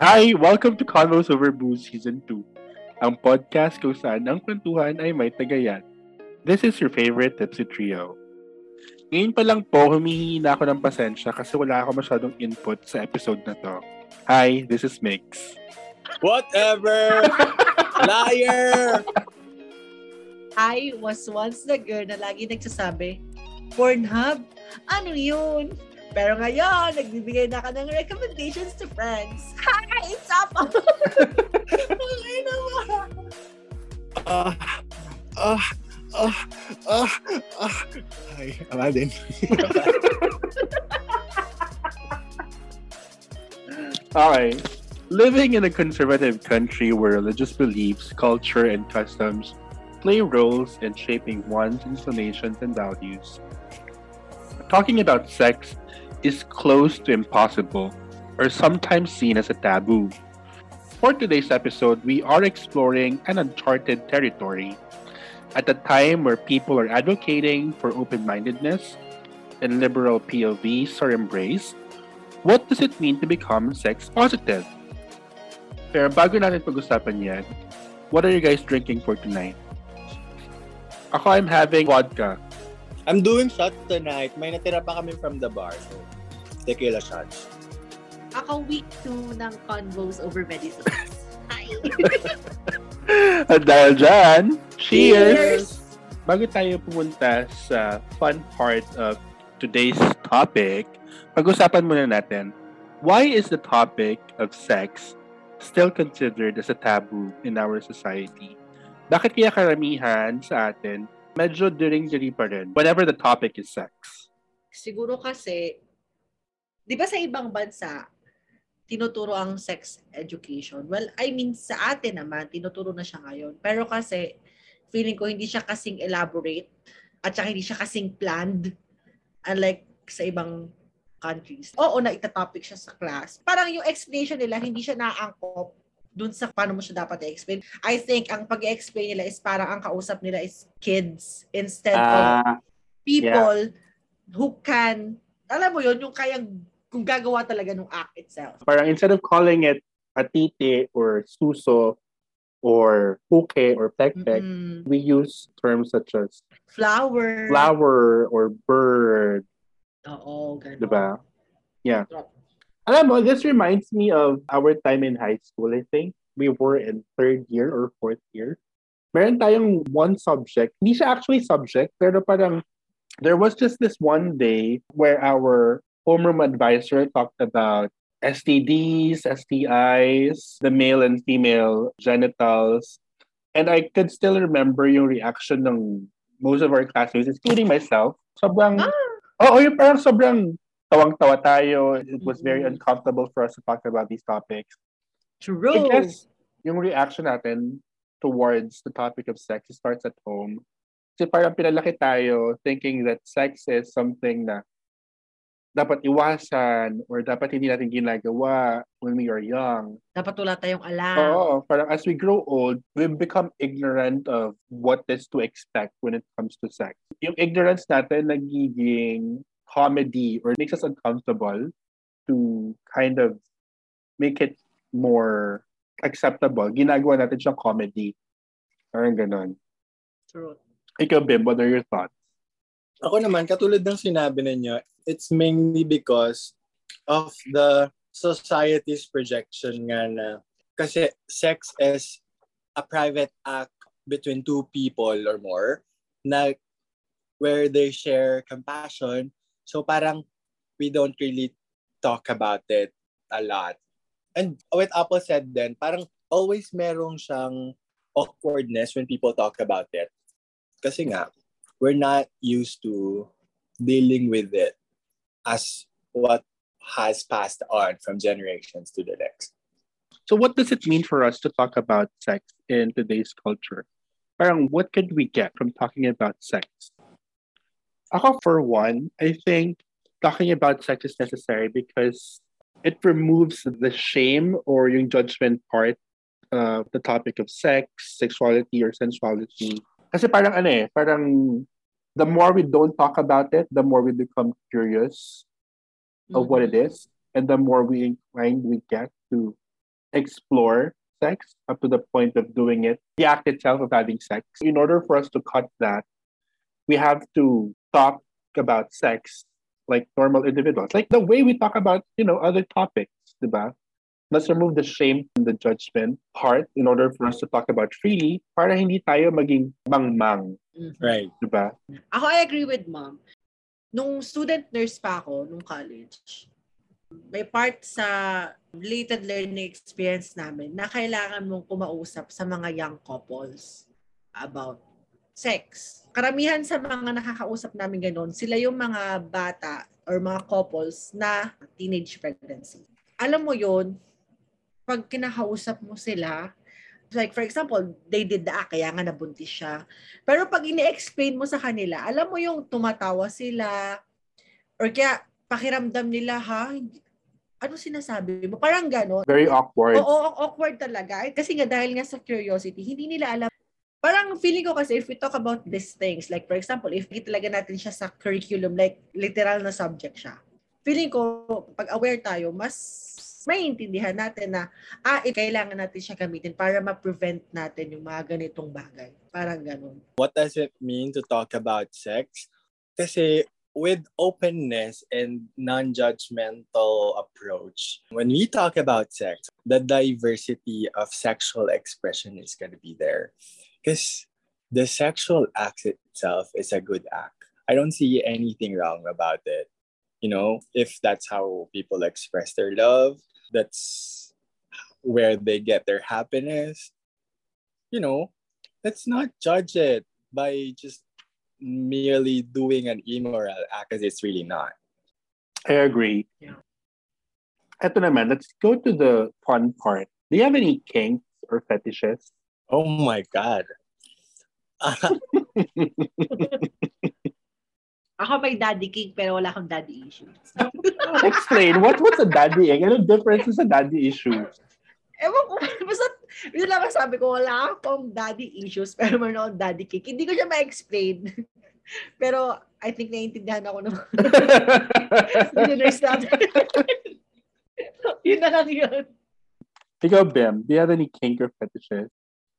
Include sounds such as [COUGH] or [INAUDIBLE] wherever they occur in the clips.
Hi! Welcome to Convos Over Booze Season 2, ang podcast kung saan ang kwentuhan ay may tagayan. This is your favorite Tipsy Trio. Ngayon pa lang po, humihingi na ako ng pasensya kasi wala ako masyadong input sa episode na to. Hi, this is Mix. Whatever! [LAUGHS] Liar! I was once the girl na lagi nagsasabi, Pornhub? Ano yun? Pero ngayon, nagbibigay na ka ng recommendations to friends. Hi! It's up! okay naman. Ah, ah, ah, ah, ah. Ay, Aladdin. Okay. Living in a conservative country where religious beliefs, culture, and customs play roles in shaping one's inclinations and values, talking about sex is close to impossible or sometimes seen as a taboo. For today's episode, we are exploring an uncharted territory at a time where people are advocating for open mindedness and liberal POVs are embraced. What does it mean to become sex positive? Pero bago natin pag-usapan yan, what are you guys drinking for tonight? Ako, I'm having vodka. I'm doing shots tonight. May natira pa kami from the bar. So, tequila shots. Ako week 2 ng convos over medicines. Hi! [LAUGHS] At dahil dyan, cheers! Cheers! Bago tayo pumunta sa fun part of today's topic, pag-usapan muna natin, why is the topic of sex still considered as a taboo in our society? Bakit kaya karamihan sa atin medyo diring-diri pa rin whenever the topic is sex? Siguro kasi, di ba sa ibang bansa, tinuturo ang sex education? Well, I mean, sa atin naman, tinuturo na siya ngayon. Pero kasi, feeling ko hindi siya kasing elaborate at saka hindi siya kasing planned unlike sa ibang countries. Oo, na itatopic siya sa class. Parang yung explanation nila, hindi siya naangkop dun sa paano mo siya dapat i-explain. I think ang pag explain nila is parang ang kausap nila is kids instead of Ah, people who can, alam mo yun, yung kayang, kung gagawa talaga ng act itself. parang instead of calling it atite or suso or puke or pekpek, Mm, we use terms such as flower. flower or bird, Oo, ganun. diba? Yeah. Alam mo, this reminds me of our time in high school, I think. We were in third year or fourth year. Meron tayong one subject. Hindi siya actually subject, pero parang there was just this one day where our homeroom advisor talked about STDs, STIs, the male and female genitals. And I could still remember yung reaction ng most of our classmates, including myself. Sobrang, Ah. oo, yung parang sobrang tawang-tawa tayo. It was very Mhm. uncomfortable for us to talk about these topics. True. I guess yung reaction natin towards the topic of sex starts at home. Kasi parang pinalaki tayo thinking that sex is something na dapat iwasan or dapat hindi natin ginagawa when we are young. Dapat wala tayong alam. Oo, parang as we grow old, we become ignorant of what is to expect when it comes to sex. Yung ignorance natin nagiging comedy or makes us uncomfortable to kind of make it more acceptable. Ginagawa natin siyang comedy. Parang ganon. True. Ikaw, Bim, what are your thoughts? Ako naman, katulad ng sinabi ninyo, it's mainly because of the society's projection nga na kasi sex is a private act between two people or more na where they share compassion. So parang we don't really talk about it a lot. And what Apple said then, parang always merong siyang awkwardness when people talk about it. Kasi nga, we're not used to dealing with it as what has passed on from generations to the next. So what does it mean for us to talk about sex in today's culture? Parang what could we get from talking about sex? Ako, for one, I think talking about sex is necessary because it removes the shame or yung judgment part of the topic of sex, sexuality, or sensuality. Kasi parang ano eh, parang the more we don't talk about it, the more we become curious of what it is, and the more we inclined we get to explore sex up to the point of doing it, the act itself of having sex. In order for us to cut that, we have to talk about sex like normal individuals. Like the way we talk about, you know, other topics, diba? Let's remove the shame and the judgment part in order for us to talk about freely para hindi tayo maging mangmang, Mhm. Right. diba? Ako, I agree with mom. Nung student nurse pa ako, nung college, may part sa related learning experience namin na kailangan mong kumausap sa mga young couples about sex. Karamihan sa mga nakakausap namin ganun, sila yung mga bata or mga couples na teenage pregnancy. Alam mo yon pag kinakausap mo sila, like for example, they did the act, kaya nga nabuntis siya. Pero pag ini-explain mo sa kanila, alam mo yung tumatawa sila, or kaya pakiramdam nila, ha? Ano sinasabi mo? Parang gano'n. Very awkward. Oo, awkward talaga. Kasi nga dahil nga sa curiosity, hindi nila alam. Parang feeling ko kasi if we talk about these things, like for example, if talaga natin siya sa curriculum, like literal na subject siya, feeling ko, pag aware tayo, mas maintindihan natin na, ah, eh, kailangan natin siya gamitin para ma-prevent natin yung mga ganitong bagay. Parang ganun. What does it mean to talk about sex? Kasi with openness and non-judgmental approach, when we talk about sex, the diversity of sexual expression is going to be there. Because the sexual act itself is a good act. I don't see anything wrong about it. You know, if that's how people express their love, that's where they get their happiness. You know, let's not judge it by just merely doing an immoral act because it's really not. I agree. Yeah. Eto naman, let's go to the fun part. Do you have any kinks or fetishes? Oh my God. [LAUGHS] Ako may daddy king pero wala akong daddy issues. [LAUGHS] Explain, what what's a daddy ing? Ano difference sa daddy issue? Ewan ko, [LAUGHS] basta, yun lang ang sabi ko, wala akong daddy issues, pero meron akong daddy cake. Hindi ko siya ma-explain. pero, I think naiintindihan ako ng listeners natin. yun na lang yun. Ikaw, Bim, do you have any kink or fetishes?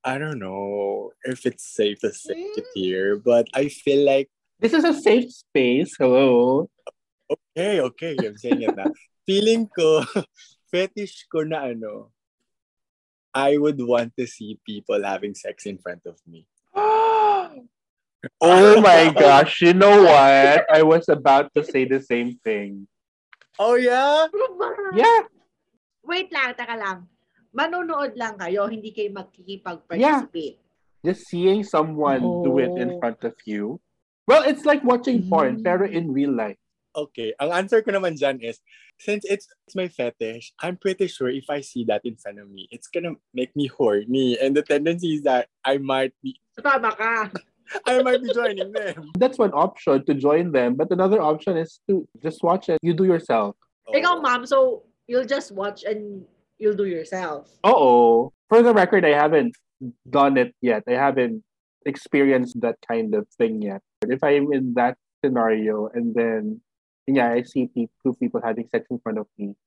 I don't know if it's safe to say it here, but I feel like This is a safe space. Hello. okay, okay, I'm saying it na. [LAUGHS] Feeling ko, [LAUGHS] fetish ko na ano, I would want to see people having sex in front of me. [GASPS] oh my gosh, you know what? I was about to say the same thing. Oh yeah? Yeah, Wait lang, taka lang. Manonood lang kayo, hindi kayo magkikipag-participate. just seeing someone do it in Oh. front of you. Well, it's like watching porn, Mm. pero in real life. Okay, ang answer ko naman dyan is, since it's, it's my fetish, I'm pretty sure if I see that in front of me, it's gonna make me horny. And the tendency is that I might be, tama ka. I might be joining them. [LAUGHS] That's one option to join them, but another option is to just watch it. You do yourself. Ikaw, ma'am, so you'll just watch and you'll do yourself. Oh, for the record, I haven't done it yet. I haven't experienced that kind of thing yet. But if I'm in that scenario and then, yeah, I see two people having sex in front of me,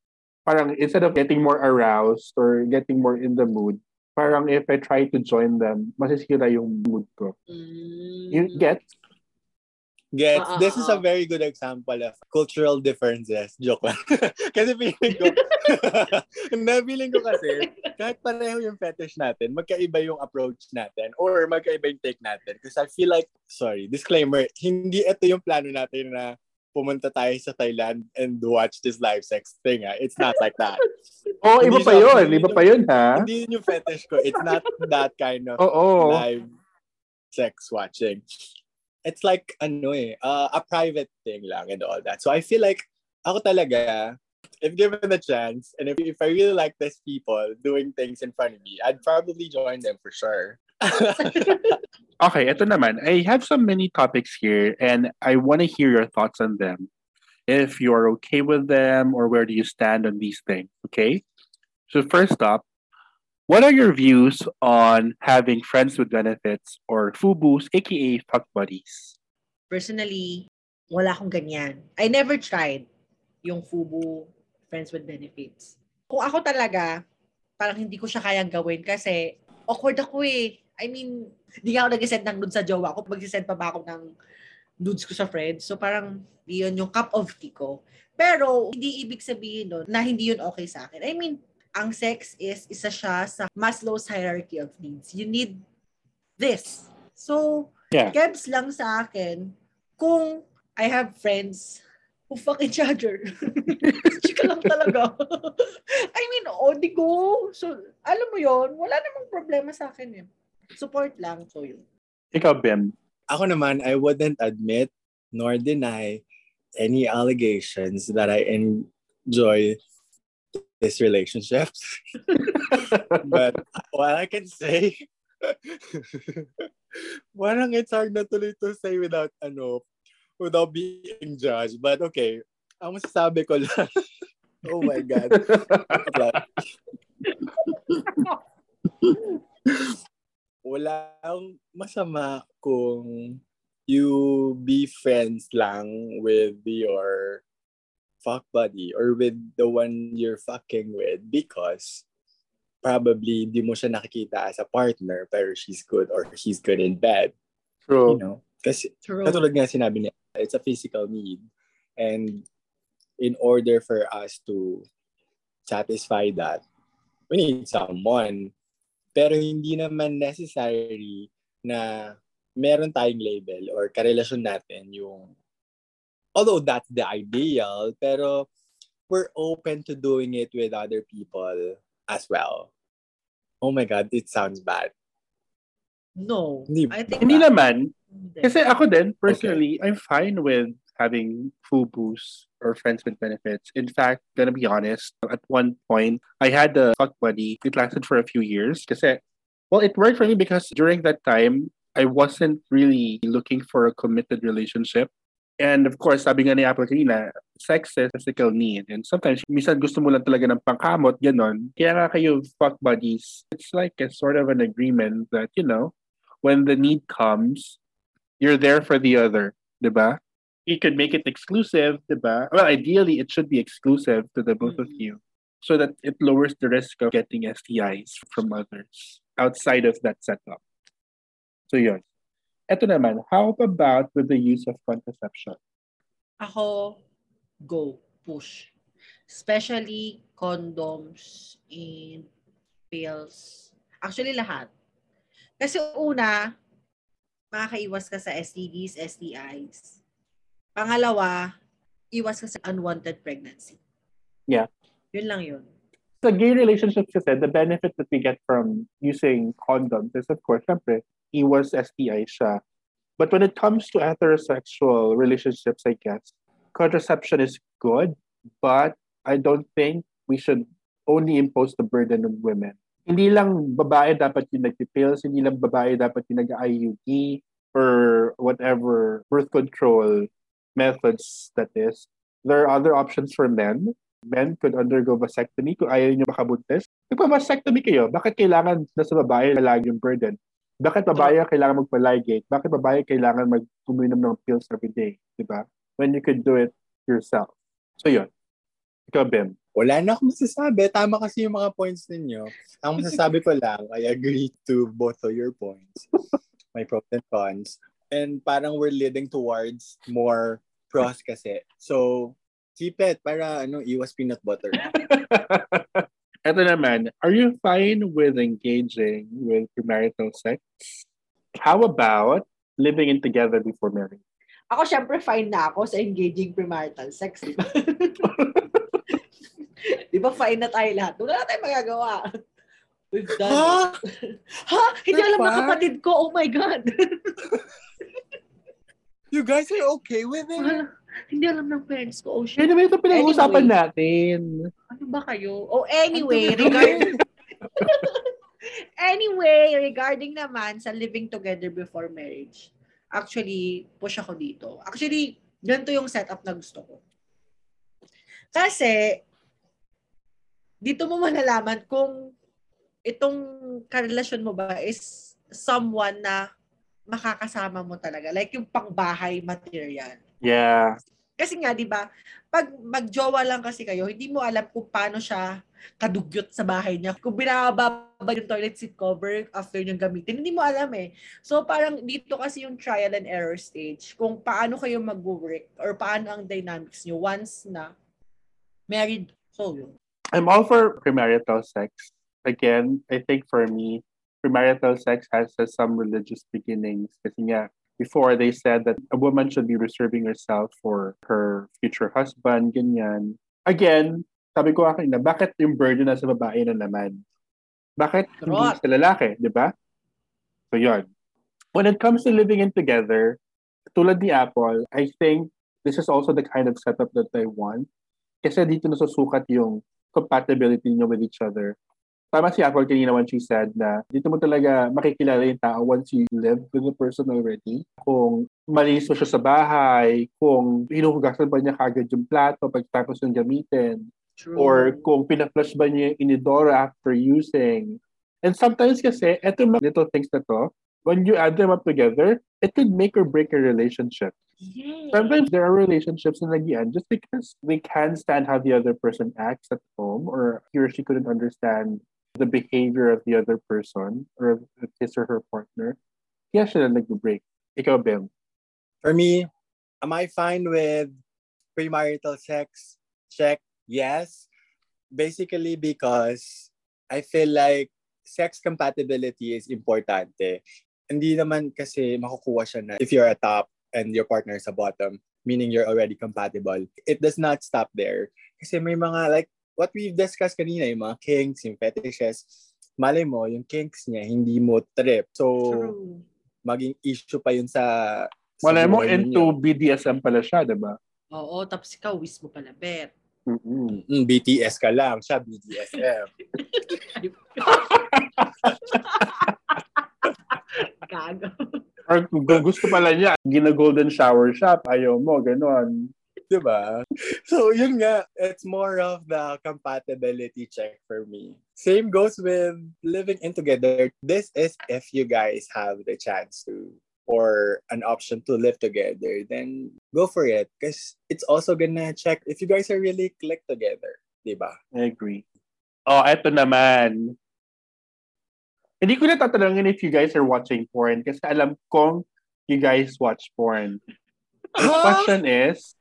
parang instead of getting more aroused or getting more in the mood, parang if I try to join them, masisira yung mood ko. You Mm. get? Gets, ah, this is a very good example of cultural differences. [LAUGHS] Joke lang. kasi feeling ko, [LAUGHS] na feeling ko kasi, kahit pareho yung fetish natin, magkaiba yung approach natin or magkaiba yung take natin. Because I feel like, sorry, disclaimer, hindi ito yung plano natin na pumunta tayo sa Thailand and watch this live sex thing. Ah. It's not like that. [LAUGHS] Oh, iba Hindi pa siya- yun. Iba pa yun, ha? hindi yun yung fetish ko. It's not that kind of Oo. live sex watching. It's like, ano eh, uh, a private thing lang and all that. So I feel like, ako talaga, if given the chance, and if, if I really like these people doing things in front of me, I'd probably join them for sure. [LAUGHS] Okay, ito naman. I have so many topics here and I want to hear your thoughts on them. If you're okay with them or where do you stand on these things, okay? So first up, what are your views on having friends with benefits or FUBUs, aka fuck buddies? Personally, wala akong ganyan. I never tried yung FUBU Friends with Benefits. Kung ako talaga, parang hindi ko siya kayang gawin kasi awkward ako eh. I mean, hindi ako nag-send ng nudes sa jowa ko. Mag-send pa ba ako ng nudes ko sa friends? So parang yun yung cup of tea ko. Pero hindi ibig sabihin nun na hindi yun okay sa akin. I mean, ang sex is isa siya sa Maslow's hierarchy of needs. You need this. So, Yeah. kebs lang sa akin kung I have friends who fuck each other. [LAUGHS] Chika lang talaga. [LAUGHS] I mean, oh, di go. So, alam mo yon wala namang problema sa akin eh. Support lang. So, yun. Ikaw, Bim. Ako naman, I wouldn't admit nor deny any allegations that I enjoy this relationship. [LAUGHS] but what I can say, [LAUGHS] parang it's hard na tuloy to say without, ano, without being judged. But okay, ang masasabi ko lang, [LAUGHS] oh my God. Walang masama kung you be friends lang with your fuck buddy or with the one you're fucking with because probably di mo siya nakikita as a partner pero she's good or he's good in bed. True. You know? Kasi True. katulad nga sinabi niya, it's a physical need. And in order for us to satisfy that, we need someone. Pero hindi naman necessary na meron tayong label or karelasyon natin yung although that's the ideal, pero we're open to doing it with other people as well. Oh my God, it sounds bad. No. Hindi I think Hindi naman. Hindi. Kasi ako din, personally, I'm fine with having FUBUs or friends with benefits. In fact, gonna be honest, at one point, I had a fuck buddy. It lasted for a few years. Kasi, well, it worked for me because during that time, I wasn't really looking for a committed relationship. And of course, sabi nga ni Apple kanina, sex is a physical need. And sometimes, minsan gusto mo lang talaga ng pangkamot, ganon. Kaya nga kayo fuck buddies. It's like a sort of an agreement that, you know, when the need comes, you're there for the other, diba? You could make it exclusive, diba? Well, ideally, it should be exclusive to the both of Mhm. you so that it lowers the risk of getting STIs from others outside of that setup. So yun. Eto naman, how about with the use of contraception? Ako, go, push. Especially condoms and pills. Actually, lahat. Kasi una, makakaiwas ka sa STDs, STIs. Pangalawa, iwas ka sa unwanted pregnancy. Yeah. Yun lang yun. Sa gay relationships kasi, the benefit that we get from using condoms is, of course, syempre, iwas STI siya. But when it comes to heterosexual relationships, I guess, contraception is good, but I don't think we should only impose the burden on women. Hindi lang babae dapat yung nagpipills, hindi lang babae dapat yung nag-IUD or whatever birth control methods that is. There are other options for men. Men could undergo vasectomy kung ayaw nyo makabuntis. Nagpa-vasectomy kayo, bakit kailangan na sa babae lagi yung burden? Bakit babae kailangan magpa-ligate? Bakit babae kailangan mag-uminom ng pills every day? Diba? When you could do it yourself. So yun. Ikaw, Bim. Wala na akong masasabi. Tama kasi yung mga points ninyo. Ang masasabi ko lang, I agree to both of your points. My pros and cons. And parang we're leading towards more pros kasi. So, keep it para ano, iwas peanut butter. [LAUGHS] Ito naman, are you fine with engaging with premarital sex? How about living in together before marriage? Ako, syempre, fine na ako sa engaging premarital sex, di ba? [LAUGHS] di ba, fine na tayo lahat. Wala na tayong magagawa. We've done Ha? it. Ha? Hindi alam ng fine. kapatid ko. Oh my God. [LAUGHS] You guys are okay with it? Wala. Hindi alam ng parents ko. Oh, shit. naman ito pinag-uusapan Anyway. natin. Ba kayo? Oh, anyway, regarding [LAUGHS] anyway, regarding naman sa living together before marriage. Actually, push ako dito. Actually, ganito yung setup na gusto ko. Kasi, dito mo malalaman kung itong karelasyon mo ba is someone na makakasama mo talaga. Like yung pangbahay material. Yeah. Kasi nga, di ba, pag magjowa lang kasi kayo, hindi mo alam kung paano siya kadugyot sa bahay niya. Kung binababa yung toilet seat cover after niyang gamitin, hindi mo alam eh. So parang dito kasi yung trial and error stage, kung paano kayo mag-work or paano ang dynamics niyo once na married. So yun. I'm all for premarital sex. Again, I think for me, premarital sex has, has some religious beginnings. Kasi nga, before they said that a woman should be reserving herself for her future husband, ganyan. Again, sabi ko akin na, bakit yung burden na sa babae na naman? Bakit hindi sa lalaki, di ba? So, yun. When it comes to living in together, tulad ni Apple, I think this is also the kind of setup that I want. Kasi dito nasusukat yung compatibility niyo with each other tama si Apple kanina when she said na dito mo talaga makikilala yung tao once you live with the person already. Kung malinis mo siya sa bahay, kung hinuhugasan ba niya kagad yung plato pagtapos yung gamitin, True. or kung pinaflush ba niya yung inidoro after using. And sometimes kasi, eto mga little things na to, when you add them up together, it could make or break a relationship. Yes. Sometimes there are relationships na nagian just because they can't stand how the other person acts at home or he or she couldn't understand the behavior of the other person or of his or her partner. Kaya siya na nag-break. Ikaw, Bim. For me, am I fine with premarital sex? Check, yes. Basically because I feel like sex compatibility is importante. Hindi naman kasi makukuha siya na if you're a top and your partner is a bottom, meaning you're already compatible. It does not stop there. Kasi may mga like what we've discussed kanina, yung mga kinks, yung fetishes, malay mo, yung kinks niya, hindi mo trip. So, True. maging issue pa yun sa... Wala mo into ninyo. BDSM pala siya, diba? Oo, tapos ikaw, wish mo pala, bet. Mm-mm. Mm, BTS ka lang, siya BDSM. [LAUGHS] Gago. Or kung gusto pala niya, gina-golden shower shop, ayaw mo, ganon. Diba? So, yun nga, it's more of the compatibility check for me. Same goes with living in together. This is if you guys have the chance to or an option to live together, then go for it. Because it's also gonna check if you guys are really click together. Diba? I agree. Oh, eto naman. Hindi ko na tatanungin if you guys are watching porn kasi alam kong you guys watch porn. The question is,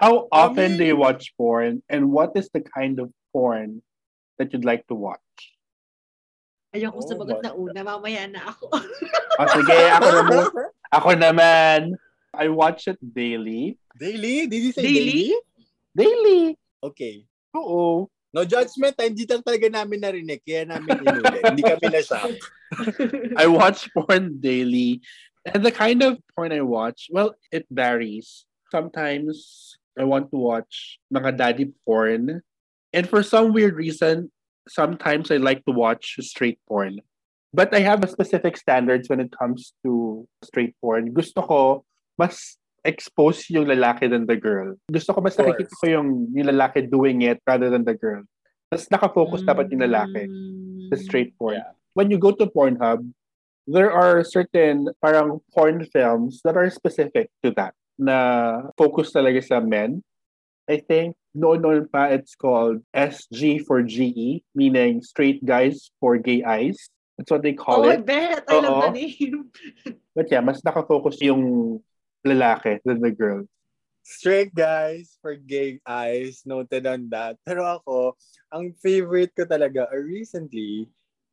how often do you watch porn and what is the kind of porn that you'd like to watch? Ayoko Oh sumagot na una, mamaya na ako. O sige, ako [LAUGHS] naman. Ako naman. I watch it daily. Daily? Did you say Daily? daily? Daily. Okay. Oo. No judgment, hindi lang talaga namin narinig. Kaya namin inulit. [LAUGHS] hindi kami na-shock. I watch porn daily. And the kind of porn I watch, well, it varies. Sometimes I want to watch mga daddy porn. And for some weird reason, sometimes I like to watch straight porn. But I have a specific standards when it comes to straight porn. Gusto ko mas expose yung lalaki than the girl. Gusto ko mas nakikita ko yung, yung lalaki doing it rather than the girl. Mas nakafocus dapat yung lalaki Mm. the straight porn. Yeah. When you go to Pornhub, there are certain parang porn films that are specific to that na focus talaga sa men. I think noon-noon pa it's called SG for GE, meaning straight guys for gay eyes. That's what they call Oh, I it. bet. I love Oo. the name. [LAUGHS] But yeah, mas nakafocus yung lalaki than the girl. Straight guys for gay eyes, noted on that. Pero ako, ang favorite ko talaga, or recently,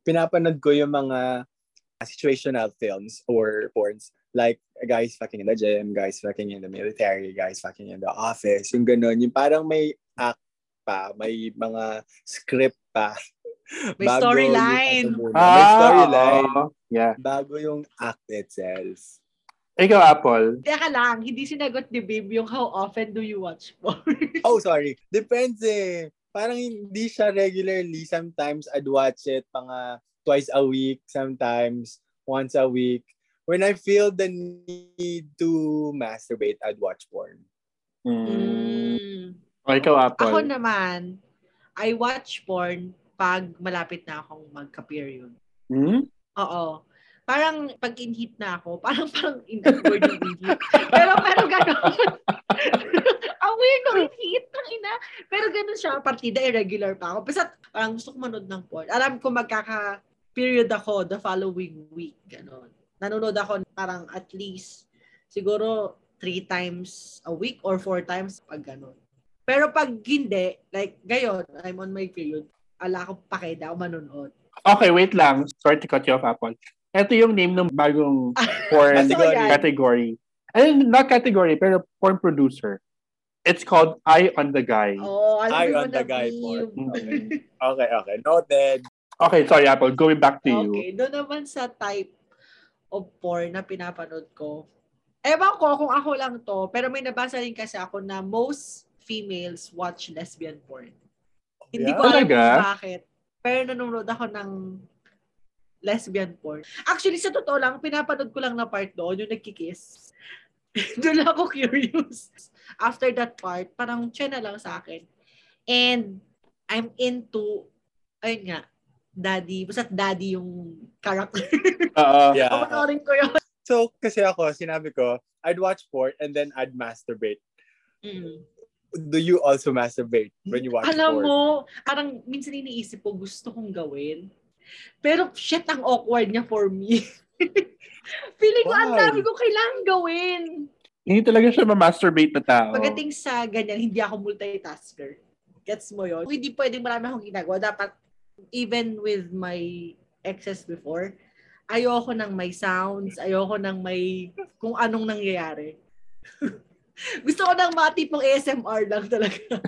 pinapanood ko yung mga situational films or porns. Like, guys fucking in the gym, guys fucking in the military, guys fucking in the office. Yung ganun. Yung parang may act pa, may mga script pa. May storyline. ano muna. may storyline. oo. Yeah. Bago yung act itself. Ikaw, Apple. Teka lang, hindi sinagot ni Babe yung how often do you watch porn? Oh, sorry. Depends eh. Parang hindi siya regularly. Sometimes I'd watch it mga twice a week. Sometimes once a week. When I feel the need to masturbate, I'd watch porn. Mm. Mm. O, ikaw, Apple. Ako naman, I watch porn pag malapit na akong magka-period. Hmm? Oo. Parang pag in-heat na ako, [LAUGHS] parang parang in word yung in-heat. Pero pero gano'n. [LAUGHS] Ang weird no hit ng ina. Pero ganun siya, partida irregular pa ako. Basta parang gusto ko manood ng porn. Alam ko magkaka period ako the following week, ganun. Nanonood ako parang at least siguro three times a week or four times pag ganun. Pero pag hindi, like ngayon, I'm on my period, ala ko pakeda ako manonood. Okay, wait lang. Sorry to cut you off, Apple. Ito yung name ng bagong [LAUGHS] porn Category. category. And not category, pero porn producer. It's called Eye on the Guy. Oh, alam Eye on the guy porn. [LAUGHS] Okay. Okay, okay. Noted. Okay, sorry, Apple. Going back to you. Okay, doon naman sa type of porn na pinapanood ko. Ewan ko kung ako lang to, pero may nabasa rin kasi ako na most females watch lesbian porn. Hindi Yeah? ko alam kung bakit. Pero nanonood ako ng lesbian porn. Actually, sa totoo lang, pinapanood ko lang na part doon, yung nagkikiss. [LAUGHS] doon ako curious. After that part, parang try na lang sa akin. And I'm into, ayun nga, daddy, basta daddy yung character. [LAUGHS] Oo. Yeah. [LAUGHS] Papanoorin ko yun. So, kasi ako, sinabi ko, I'd watch porn and then I'd masturbate. Mm. Do you also masturbate when you watch Alam porn? mo, parang minsan iniisip ko gusto kong gawin. Pero shit, ang awkward niya for me. [LAUGHS] Feeling ko ang dami ko kailangan gawin. Hindi talaga siya ma-masturbate na tao. Pagdating sa ganyan, hindi ako multitasker. Gets mo yon? Hindi pwedeng marami akong ginagawa. Dapat, even with my exes before, ayoko nang may sounds, ayoko nang may kung anong nangyayari. [LAUGHS] Gusto ko ng mga tipong ASMR lang talaga. [LAUGHS]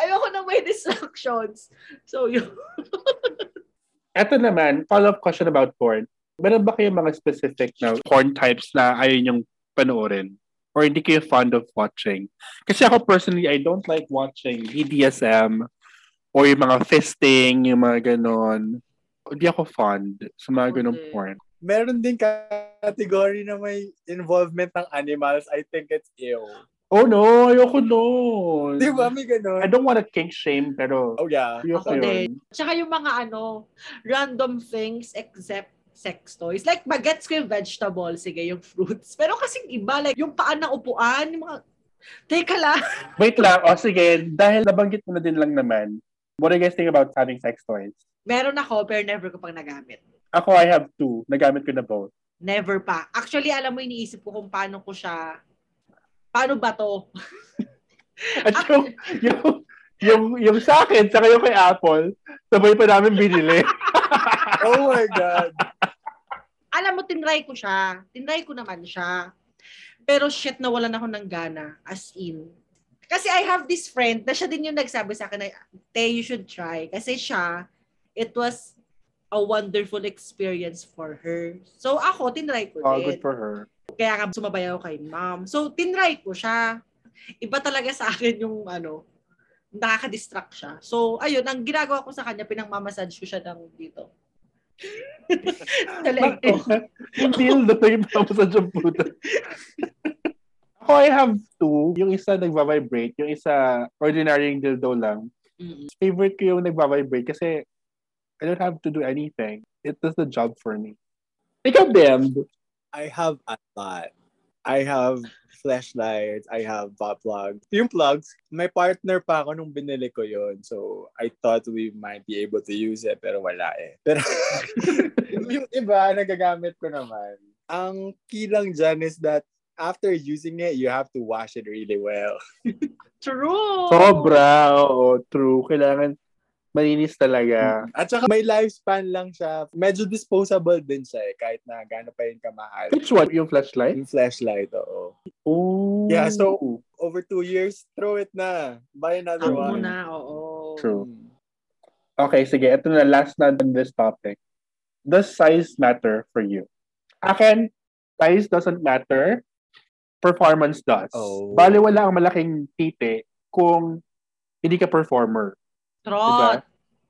ayoko nang may distractions. So, yun. [LAUGHS] Ito naman, follow-up question about porn. Meron ba kayong mga specific na porn types na ayaw niyong panoorin? Or hindi kayo fond of watching? Kasi ako personally, I don't like watching BDSM or yung mga fisting, yung mga ganon. Hindi ako fond sa mga ganong Okay. porn. Meron din category na may involvement ng animals. I think it's ew. Oh no, ayoko nun. Di ba? May ganun. I don't wanna kink shame, pero Oh, yeah. ayoko Ako yun. din. Tsaka yung mga ano, random things except sex toys. Like, magets ko yung vegetable, sige, yung fruits. Pero kasing iba, like, yung paan ng upuan, yung mga, teka lang. Wait lang, o sige, dahil nabanggit mo na din lang naman, what do you guys think about having sex toys? Meron ako, pero never ko pang nagamit. Ako, I have two. Nagamit ko na both. Never pa. Actually, alam mo, iniisip ko kung paano ko siya, paano ba to? [LAUGHS] At yung, yung, yung, yung sa akin, saka yung kay Apple, sabay pa namin binili. [LAUGHS] Oh my God. alam mo, tinry ko siya. Tinry ko naman siya. Pero shit, nawalan ako ng gana. As in. Kasi I have this friend na siya din yung nagsabi sa akin na, Te, you should try. Kasi siya, it was a wonderful experience for her. So ako, tinry ko oh, din. good for her. Kaya nga sumabay ako kay ma'am. So, tinry ko siya. Iba talaga sa akin yung ano, nakaka-distract siya. So, ayun, ang ginagawa ko sa kanya, pinang-mamassage ko siya ng dito. Ko. yung dildo na yung sa dyan puta. Ako, I have two. Yung isa nagva-vibrate, yung isa ordinary yung dildo lang. Mm-mm. Favorite ko yung nagva-vibrate kasi I don't have to do anything. It does the job for me. Ikaw, Dem. I have a lot. I have flashlights, I have butt plugs. Yung plugs, may partner pa ako nung binili ko yon So, I thought we might be able to use it, pero wala eh. Pero [LAUGHS] yung iba, nagagamit ko naman. Ang key lang dyan is that after using it, you have to wash it really well. True! Sobra. Oo, true. Kailangan malinis talaga. At saka may lifespan lang siya. Medyo disposable din siya eh, kahit na gano'n pa yun kamahal. Which one? Yung flashlight? Yung flashlight, oo. Oh. Yeah, so- Over two years, throw it na. Buy another Ako one. na, oo. True. Okay, sige. Ito na, last na on this topic. Does size matter for you? Akin, size doesn't matter. Performance does. Oh. Bali wala ang malaking titi kung hindi ka performer. Trot.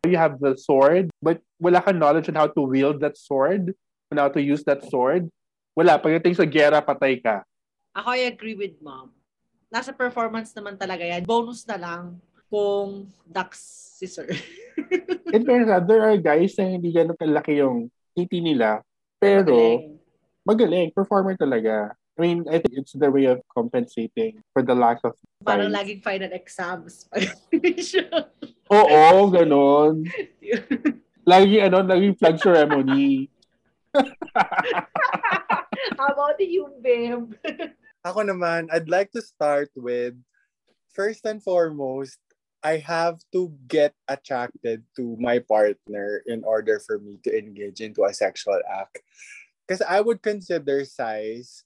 You have the sword, but wala kang knowledge on how to wield that sword, on how to use that sword. Wala. Pagdating sa gera, patay ka. Ako, I agree with mom. Nasa performance naman talaga yan. Bonus na lang kung ducks si sir. [LAUGHS] In fairness, ah, there are guys na hindi ganun kalaki yung titi nila, pero Magaling. magaling, performer talaga. I mean, I think it's their way of compensating for the lack of Parang science. laging final exams. [LAUGHS] Oo, ganon. [LAUGHS] Lagi, ano, laging flag ceremony. [LAUGHS] How about you, Bim? Ako naman, I'd like to start with, first and foremost, I have to get attracted to my partner in order for me to engage into a sexual act. Because I would consider size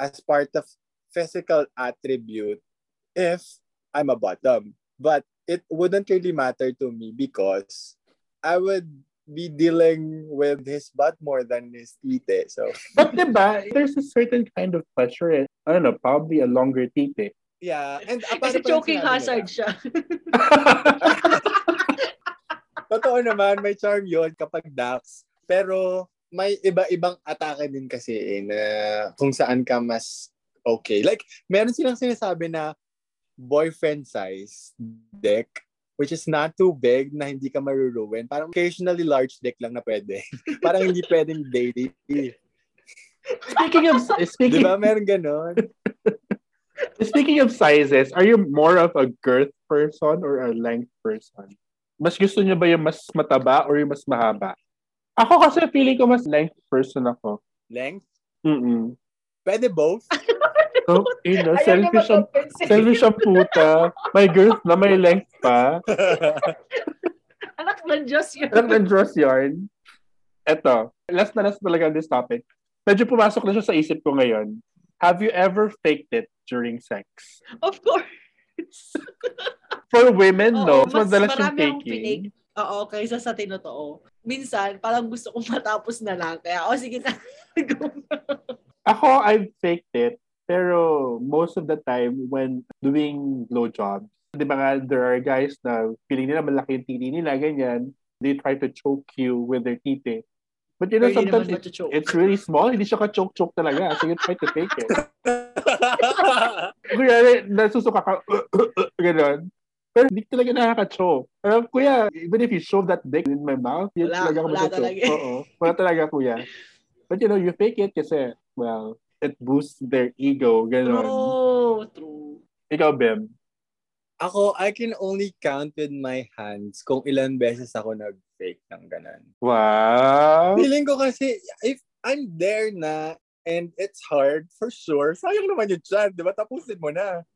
as part of physical attribute if I'm a bottom. But it wouldn't really matter to me because I would be dealing with his butt more than his tite. So But diba, there's a certain kind of pleasure in, I don't know, probably a longer tite. yeah. And Kasi choking hazard nila? siya. [LAUGHS] Totoo naman, may charm yun kapag Dax. Pero may iba-ibang atake din kasi eh, na kung saan ka mas okay. Like, meron silang sinasabi na boyfriend size dick which is not too big na hindi ka maruruin. Parang occasionally large dick lang na pwede. [LAUGHS] Parang hindi pwedeng daily. speaking of [LAUGHS] speaking ba? Meron ganon. [LAUGHS] speaking of sizes, are you more of a girth person or a length person? Mas gusto niyo ba yung mas mataba or yung mas mahaba? Ako kasi feeling ko mas length person ako. Length? Mm-mm. Pwede both. So, you know, selfish ang, selfish ang puta. May girth na may length pa. Anak ng Diyos yun. Alam ng Dross yarn. Eto, last na last talaga on this topic. Medyo pumasok na siya sa isip ko ngayon. Have you ever faked it during sex? Of course. For women, no. Oo, Mas madalas yung marami akong faking. pinig. Oo, kaysa sa tinotoo. Minsan, parang gusto kong [LAUGHS] matapos na lang. Kaya, o sige na. [LAUGHS] Ako, I've faked it. Pero most of the time, when doing blowjobs, di ba nga, there are guys na feeling nila malaki yung titi nila, ganyan. They try to choke you with their titi. But you know, Pero hindi sometimes it, it's really small. Hindi siya ka-choke-choke talaga. So you try to fake it. [LAUGHS] Kuya, nasusuka ka, gano'n. Pero hindi talaga nakaka-choke. Pero kuya, even if you shove that dick in my mouth, hindi Wala, talaga ako wala talaga. Oo. Wala talaga, kuya. But you know, you fake it kasi, well, it boosts their ego, gano'n. True, true. Ikaw, Bim. Ako, I can only count with my hands kung ilan beses ako nag-fake ng ganon. Wow. Feeling ko kasi, if I'm there na, and it's hard, for sure, sayang naman yung chance, di ba? Tapusin mo na.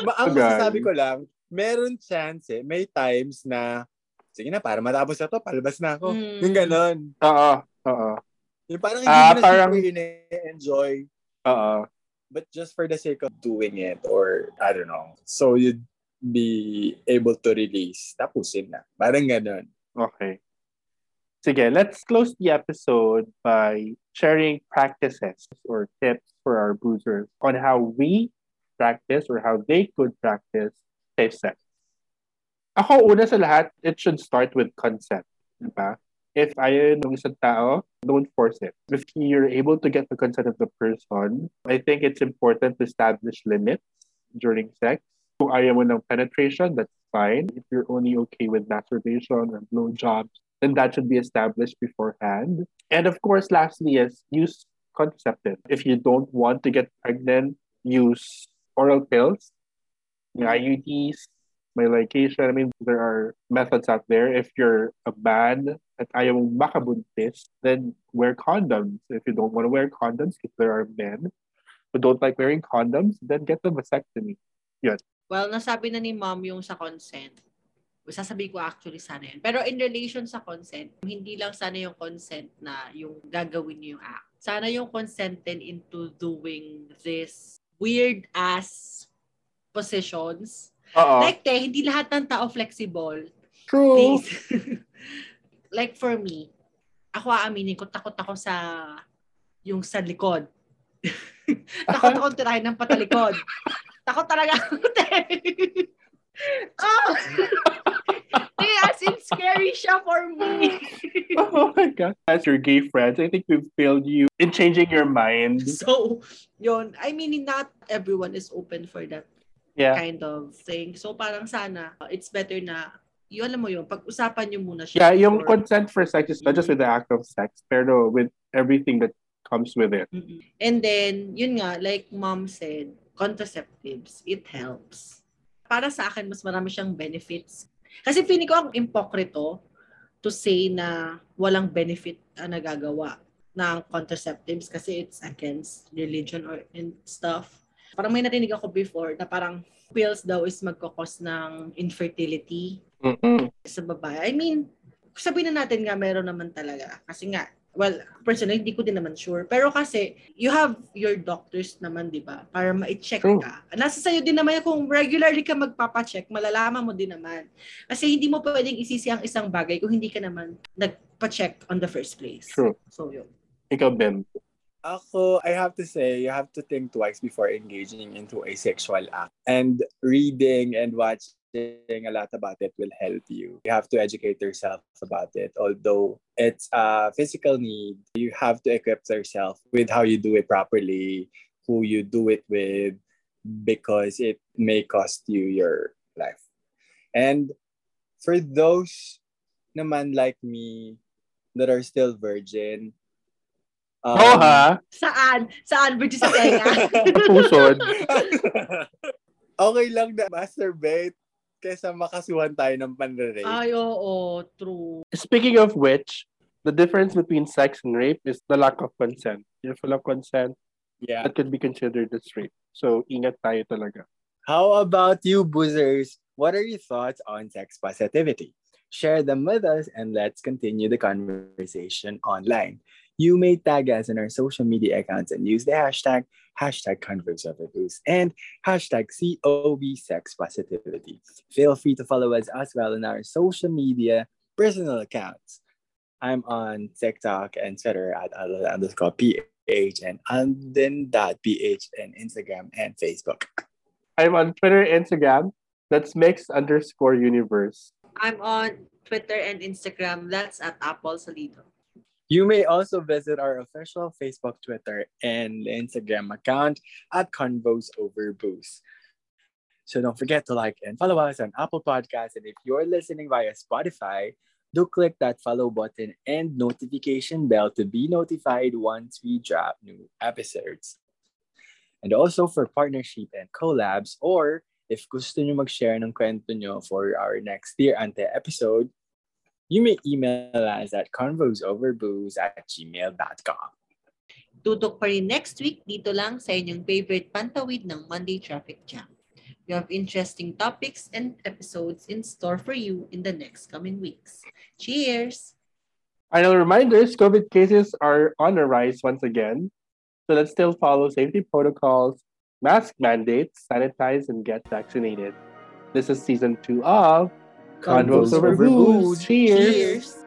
Ma- ang Agad. masasabi ko lang, meron chance eh, may times na, sige na, para matapos na to, palabas na ako. Mm. Yung ganon. Oo. Oo. Yung parang hindi Ah, mo na parang- ine-enjoy, Oo. but just for the sake of doing it, or I don't know. So you'd be able to release. Tapusin na. Parang ganon. Okay. Sige, let's close the episode by sharing practices or tips for our boozers on how we practice or how they could practice safe sex. Ako, una sa lahat, it should start with consent. Diba? If ayaw ng isang tao, don't force it. If you're able to get the consent of the person, I think it's important to establish limits during sex. Kung ayaw mo ng penetration, that's fine. If you're only okay with masturbation or blowjobs, then that should be established beforehand. And of course, lastly is use contraceptive. If you don't want to get pregnant, use oral pills, yung IUDs, may lication. I mean, there are methods out there. If you're a man at ayaw mong makabuntis, then wear condoms. If you don't want to wear condoms, if there are men who don't like wearing condoms, then get the vasectomy. Well, nasabi na ni mom yung sa consent. Sasabi ko actually sana yun. Pero in relation sa consent, hindi lang sana yung consent na yung gagawin niyo yung act. Sana yung consent din into doing this weird ass positions. Oo. Like, te, hindi lahat ng tao flexible. True. [LAUGHS] Like for me, ako aaminin ko, takot ako sa yung sa likod. [LAUGHS] takot ako tirahin ng patalikod. [LAUGHS] takot talaga ako. te. oh! Te, as in scary siya for me. oh my God. As your gay friends, I think we've failed you in changing your mind. so, yun. I mean, not everyone is open for that Yeah. kind of thing. So, parang sana, uh, it's better na, yun, alam mo yun, pag-usapan nyo muna siya. Yeah, yung before- consent for sex is not just with the act of sex, pero with everything that comes with it. Mm-mm. And then, yun nga, like mom said, contraceptives, it helps. Para sa akin, mas marami siyang benefits. Kasi feeling ko ang impokrito to say na walang benefit ang nagagawa ng contraceptives kasi it's against religion or and stuff. Parang may narinig ako before na parang pills daw is magkakos ng infertility Mm-mm. sa babae. I mean, sabihin na natin nga meron naman talaga. Kasi nga, well, personally, hindi ko din naman sure. Pero kasi, you have your doctors naman, di ba? Para ma-check True. ka. Nasa sa'yo din naman kung regularly ka magpapacheck, malalaman mo din naman. Kasi hindi mo pwedeng isisi ang isang bagay kung hindi ka naman nagpa-check on the first place. True. So, yun. Ikaw, Bem. Ako, I have to say, you have to think twice before engaging into a sexual act. And reading and watching a lot about it will help you. You have to educate yourself about it. Although it's a physical need, you have to equip yourself with how you do it properly, who you do it with, because it may cost you your life. And for those naman like me that are still virgin, um, Oo ha? Saan? Saan? Bridge sa tenga? Pusod. okay lang na masturbate kaysa makasuhan tayo ng panrerape. Ay, oo. True. Speaking of which, the difference between sex and rape is the lack of consent. If wala consent, yeah. that could be considered as rape. So, ingat tayo talaga. How about you, boozers? What are your thoughts on sex positivity? Share them with us and let's continue the conversation online. You may tag us in our social media accounts and use the hashtag hashtag Converse of Booze and hashtag COV Sex Positivity. Feel free to follow us as well in our social media personal accounts. I'm on TikTok and Twitter at Alden underscore PH and Alden.ph and Instagram and Facebook. I'm on Twitter, Instagram. That's mix underscore universe. I'm on Twitter and Instagram. That's at Apple Salido. You may also visit our official Facebook, Twitter, and Instagram account at Convos Over Booze. So don't forget to like and follow us on Apple Podcasts. And if you're listening via Spotify, do click that follow button and notification bell to be notified once we drop new episodes. And also for partnership and collabs, or if gusto nyo mag-share ng kwento nyo for our next Dear Ante episode, you may email us at convosoverbooze at gmail.com. Tutok pa rin next week dito lang sa inyong favorite pantawid ng Monday Traffic Jam. We have interesting topics and episodes in store for you in the next coming weeks. Cheers! Final reminders, COVID cases are on the rise once again. So let's still follow safety protocols, mask mandates, sanitize, and get vaccinated. This is season two of Convos Over Booze. Cheers. Cheers!